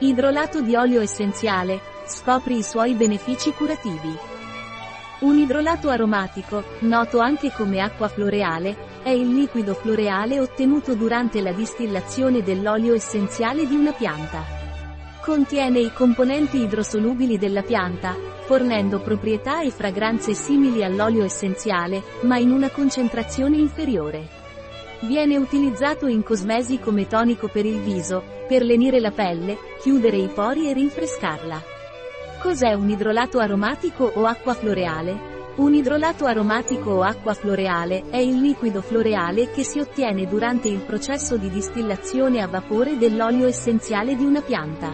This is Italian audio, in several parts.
Idrolato di olio essenziale, scopri i suoi benefici curativi. Un idrolato aromatico, noto anche come acqua floreale, è il liquido floreale ottenuto durante la distillazione dell'olio essenziale di una pianta. Contiene i componenti idrosolubili della pianta, fornendo proprietà e fragranze simili all'olio essenziale, ma in una concentrazione inferiore. Viene utilizzato in cosmesi come tonico per il viso, per lenire la pelle, chiudere i pori e rinfrescarla. Cos'è un idrolato aromatico o acqua floreale? Un idrolato aromatico o acqua floreale è il liquido floreale che si ottiene durante il processo di distillazione a vapore dell'olio essenziale di una pianta.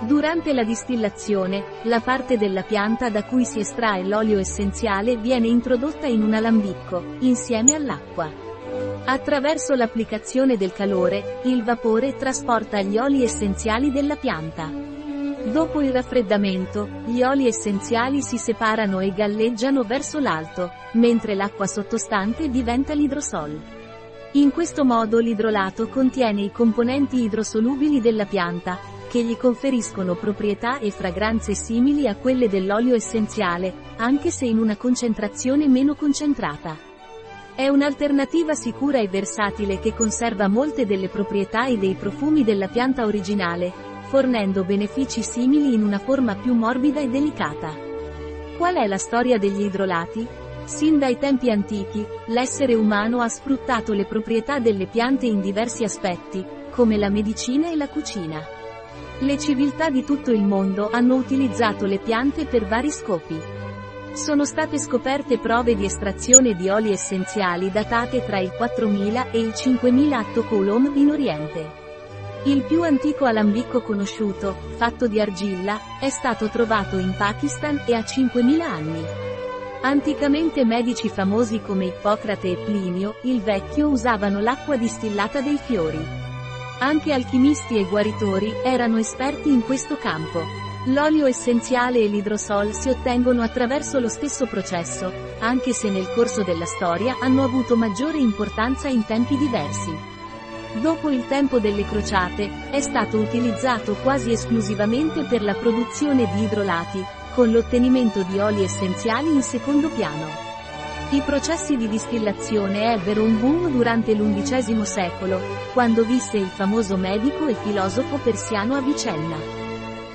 Durante la distillazione, la parte della pianta da cui si estrae l'olio essenziale viene introdotta in un alambicco, insieme all'acqua. Attraverso l'applicazione del calore, il vapore trasporta gli oli essenziali della pianta. Dopo il raffreddamento, gli oli essenziali si separano e galleggiano verso l'alto, mentre l'acqua sottostante diventa l'idrosol. In questo modo l'idrolato contiene i componenti idrosolubili della pianta, che gli conferiscono proprietà e fragranze simili a quelle dell'olio essenziale, anche se in una concentrazione meno concentrata. È un'alternativa sicura e versatile che conserva molte delle proprietà e dei profumi della pianta originale, fornendo benefici simili in una forma più morbida e delicata. Qual è la storia degli idrolati? Sin dai tempi antichi, l'essere umano ha sfruttato le proprietà delle piante in diversi aspetti, come la medicina e la cucina. Le civiltà di tutto il mondo hanno utilizzato le piante per vari scopi. Sono state scoperte prove di estrazione di oli essenziali datate tra il 4000 e il 5000 a.C. in Oriente. Il più antico alambicco conosciuto, fatto di argilla, è stato trovato in Pakistan e ha 5.000 anni. Anticamente medici famosi come Ippocrate e Plinio, il vecchio usavano l'acqua distillata dei fiori. Anche alchimisti e guaritori erano esperti in questo campo. L'olio essenziale e l'idrosol si ottengono attraverso lo stesso processo, anche se nel corso della storia hanno avuto maggiore importanza in tempi diversi. Dopo il tempo delle crociate, è stato utilizzato quasi esclusivamente per la produzione di idrolati, con l'ottenimento di oli essenziali in secondo piano. I processi di distillazione ebbero un boom durante l'undicesimo secolo, quando visse il famoso medico e filosofo persiano Avicenna.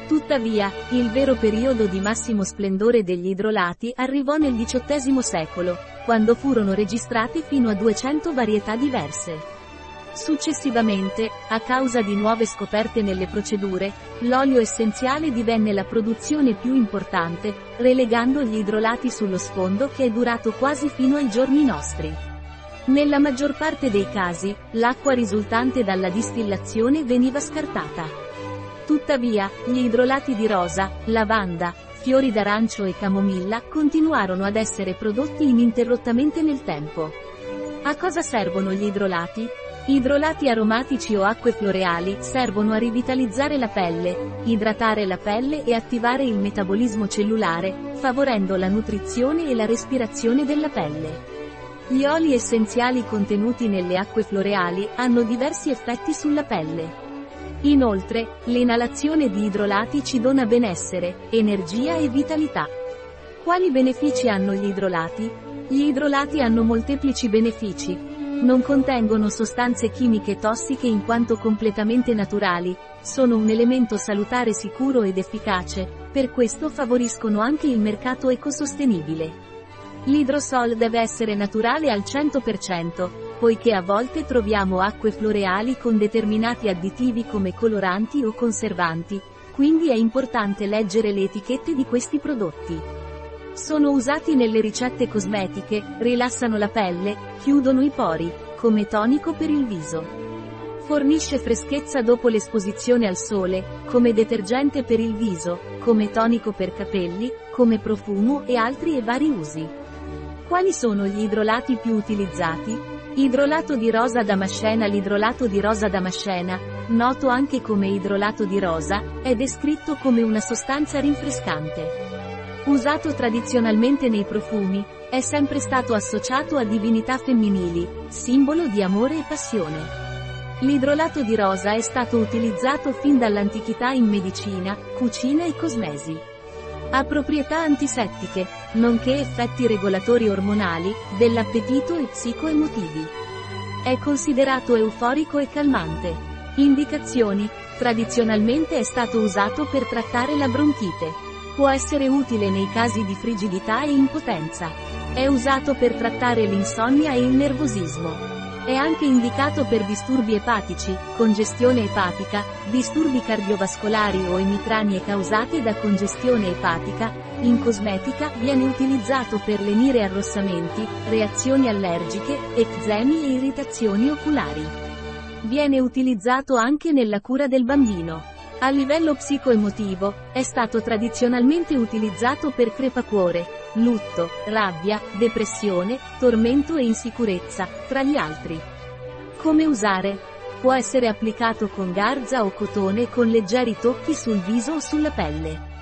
Tuttavia, il vero periodo di massimo splendore degli idrolati arrivò nel XVIII secolo, quando furono registrati fino a 200 varietà diverse. Successivamente, a causa di nuove scoperte nelle procedure, l'olio essenziale divenne la produzione più importante, relegando gli idrolati sullo sfondo che è durato quasi fino ai giorni nostri. Nella maggior parte dei casi, l'acqua risultante dalla distillazione veniva scartata. Tuttavia, gli idrolati di rosa, lavanda, fiori d'arancio e camomilla continuarono ad essere prodotti ininterrottamente nel tempo. A cosa servono gli idrolati? Idrolati aromatici o acque floreali servono a rivitalizzare la pelle, idratare la pelle e attivare il metabolismo cellulare, favorendo la nutrizione e la respirazione della pelle. Gli oli essenziali contenuti nelle acque floreali hanno diversi effetti sulla pelle. Inoltre, l'inalazione di idrolati ci dona benessere, energia e vitalità. Quali benefici hanno gli idrolati? Gli idrolati hanno molteplici benefici, non contengono sostanze chimiche tossiche in quanto completamente naturali, sono un elemento salutare sicuro ed efficace, per questo favoriscono anche il mercato ecosostenibile. L'idrosol deve essere naturale al 100%, poiché a volte troviamo acque floreali con determinati additivi come coloranti o conservanti, quindi è importante leggere le etichette di questi prodotti. Sono usati nelle ricette cosmetiche, rilassano la pelle, chiudono i pori, come tonico per il viso. Fornisce freschezza dopo l'esposizione al sole, come detergente per il viso, come tonico per capelli, come profumo e altri e vari usi. Quali sono gli idrolati più utilizzati? Idrolato di rosa damascena L'idrolato di rosa damascena, noto anche come idrolato di rosa, è descritto come una sostanza rinfrescante. Usato tradizionalmente nei profumi, è sempre stato associato a divinità femminili, simbolo di amore e passione. L'idrolato di rosa è stato utilizzato fin dall'antichità in medicina, cucina e cosmesi. Ha proprietà antisettiche, nonché effetti regolatori ormonali, dell'appetito e psicoemotivi. È considerato euforico e calmante. Indicazioni. Tradizionalmente è stato usato per trattare la bronchite. Può essere utile nei casi di frigidità e impotenza. È usato per trattare l'insonnia e il nervosismo. È anche indicato per disturbi epatici, congestione epatica, disturbi cardiovascolari o emitranie causate da congestione epatica, in cosmetica viene utilizzato per lenire arrossamenti, reazioni allergiche, eczemi e irritazioni oculari. Viene utilizzato anche nella cura del bambino. A livello psicoemotivo, è stato tradizionalmente utilizzato per crepacuore, lutto, rabbia, depressione, tormento e insicurezza, tra gli altri. Come usare? Può essere applicato con garza o cotone con leggeri tocchi sul viso o sulla pelle.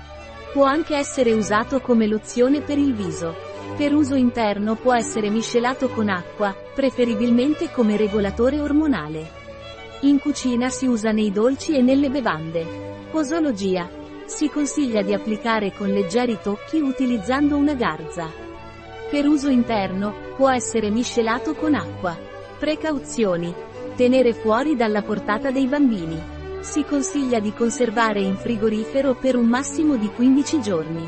Può anche essere usato come lozione per il viso. Per uso interno può essere miscelato con acqua, preferibilmente come regolatore ormonale. In cucina si usa nei dolci e nelle bevande. Posologia. Si consiglia di applicare con leggeri tocchi utilizzando una garza. Per uso interno, può essere miscelato con acqua. Precauzioni. Tenere fuori dalla portata dei bambini. Si consiglia di conservare in frigorifero per un massimo di 15 giorni.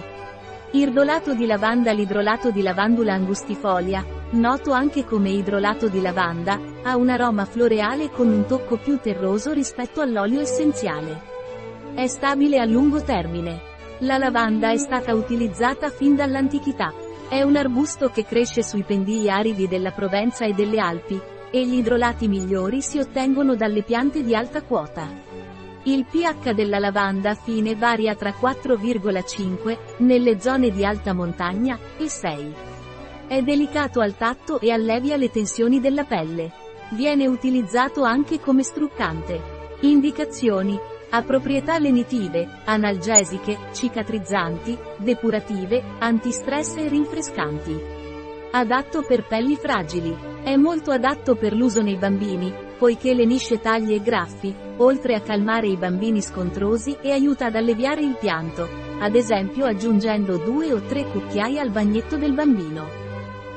Irdolato di lavanda L'idrolato di lavandula angustifolia, noto anche come idrolato di lavanda, ha un aroma floreale con un tocco più terroso rispetto all'olio essenziale. È stabile a lungo termine. La lavanda è stata utilizzata fin dall'antichità. È un arbusto che cresce sui pendii aridi della Provenza e delle Alpi, e gli idrolati migliori si ottengono dalle piante di alta quota. Il pH della lavanda fine varia tra 4,5, nelle zone di alta montagna, e 6. È delicato al tatto e allevia le tensioni della pelle. Viene utilizzato anche come struccante. Indicazioni. Ha proprietà lenitive, analgesiche, cicatrizzanti, depurative, antistress e rinfrescanti. Adatto per pelli fragili. È molto adatto per l'uso nei bambini, poiché lenisce tagli e graffi, oltre a calmare i bambini scontrosi e aiuta ad alleviare il pianto, ad esempio aggiungendo due o tre cucchiai al bagnetto del bambino.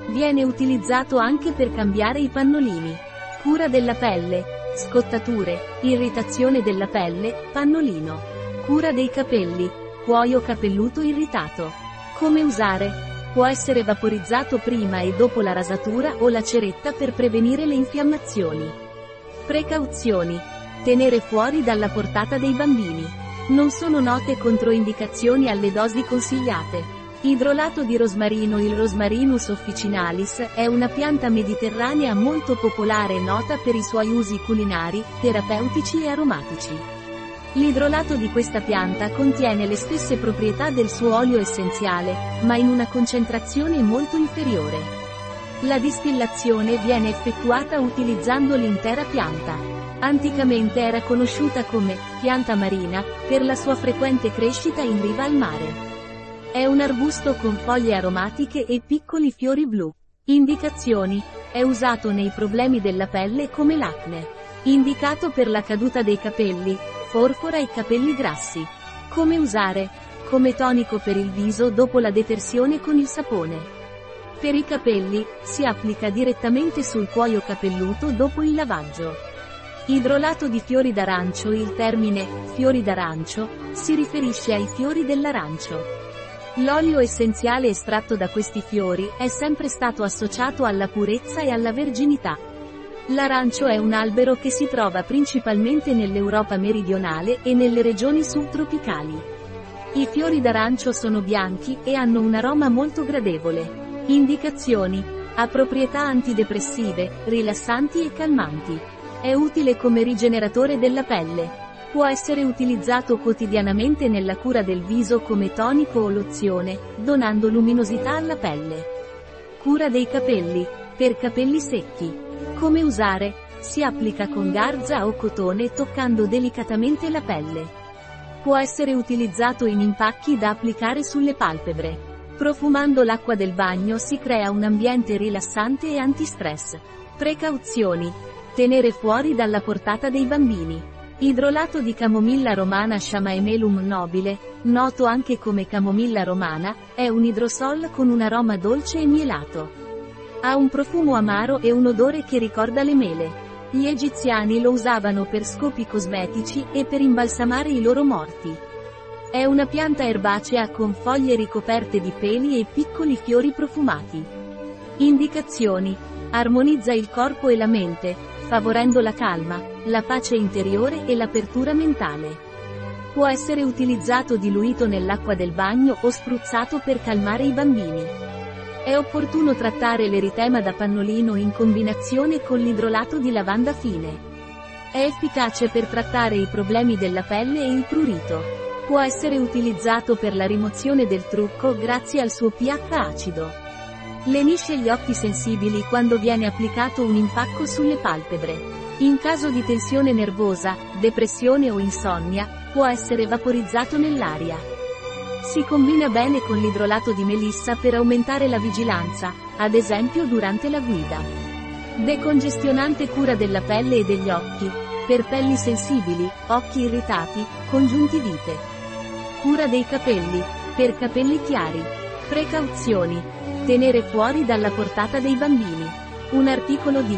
Viene utilizzato anche per cambiare i pannolini. Cura della pelle, Scottature, irritazione della pelle, pannolino. Cura dei capelli, cuoio capelluto irritato. Come usare? Può essere vaporizzato prima e dopo la rasatura o la ceretta per prevenire le infiammazioni. Precauzioni. Tenere fuori dalla portata dei bambini. Non sono note controindicazioni alle dosi consigliate. Idrolato di rosmarino Il Rosmarinus officinalis è una pianta mediterranea molto popolare e nota per i suoi usi culinari, terapeutici e aromatici. L'idrolato di questa pianta contiene le stesse proprietà del suo olio essenziale, ma in una concentrazione molto inferiore. La distillazione viene effettuata utilizzando l'intera pianta. Anticamente era conosciuta come pianta marina, per la sua frequente crescita in riva al mare. È un arbusto con foglie aromatiche e piccoli fiori blu. Indicazioni. È usato nei problemi della pelle come l'acne. Indicato per la caduta dei capelli, forfora i capelli grassi. Come usare? Come tonico per il viso dopo la detersione con il sapone. Per i capelli, si applica direttamente sul cuoio capelluto dopo il lavaggio. Idrolato di fiori d'arancio Il termine, fiori d'arancio, si riferisce ai fiori dell'arancio. L'olio essenziale estratto da questi fiori è sempre stato associato alla purezza e alla verginità. L'arancio è un albero che si trova principalmente nell'Europa meridionale e nelle regioni subtropicali. I fiori d'arancio sono bianchi e hanno un aroma molto gradevole. Indicazioni. Ha proprietà antidepressive, rilassanti e calmanti. È utile come rigeneratore della pelle. Può essere utilizzato quotidianamente nella cura del viso come tonico o lozione, donando luminosità alla pelle. Cura dei capelli. Per capelli secchi. Come usare? Si applica con garza o cotone toccando delicatamente la pelle. Può essere utilizzato in impacchi da applicare sulle palpebre. Profumando l'acqua del bagno si crea un ambiente rilassante e antistress. Precauzioni. Tenere fuori dalla portata dei bambini. Idrolato di camomilla romana Shamaemelum nobile, noto anche come camomilla romana, è un idrosol con un aroma dolce e mielato. Ha un profumo amaro e un odore che ricorda le mele. Gli egiziani lo usavano per scopi cosmetici e per imbalsamare i loro morti. È una pianta erbacea con foglie ricoperte di peli e piccoli fiori profumati. Indicazioni. Armonizza il corpo e la mente, favorendo la calma, la pace interiore e l'apertura mentale. Può essere utilizzato diluito nell'acqua del bagno o spruzzato per calmare i bambini. È opportuno trattare l'eritema da pannolino in combinazione con l'idrolato di lavanda fine. È efficace per trattare i problemi della pelle e il prurito. Può essere utilizzato per la rimozione del trucco grazie al suo pH acido. Lenisce gli occhi sensibili quando viene applicato un impacco sulle palpebre. In caso di tensione nervosa, depressione o insonnia, può essere vaporizzato nell'aria. Si combina bene con l'idrolato di melissa per aumentare la vigilanza, ad esempio durante la guida. Decongestionante cura della pelle e degli occhi, per pelli sensibili, occhi irritati, congiuntivite. Cura dei capelli, per capelli chiari. Precauzioni. Tenere fuori dalla portata dei bambini. Un articolo di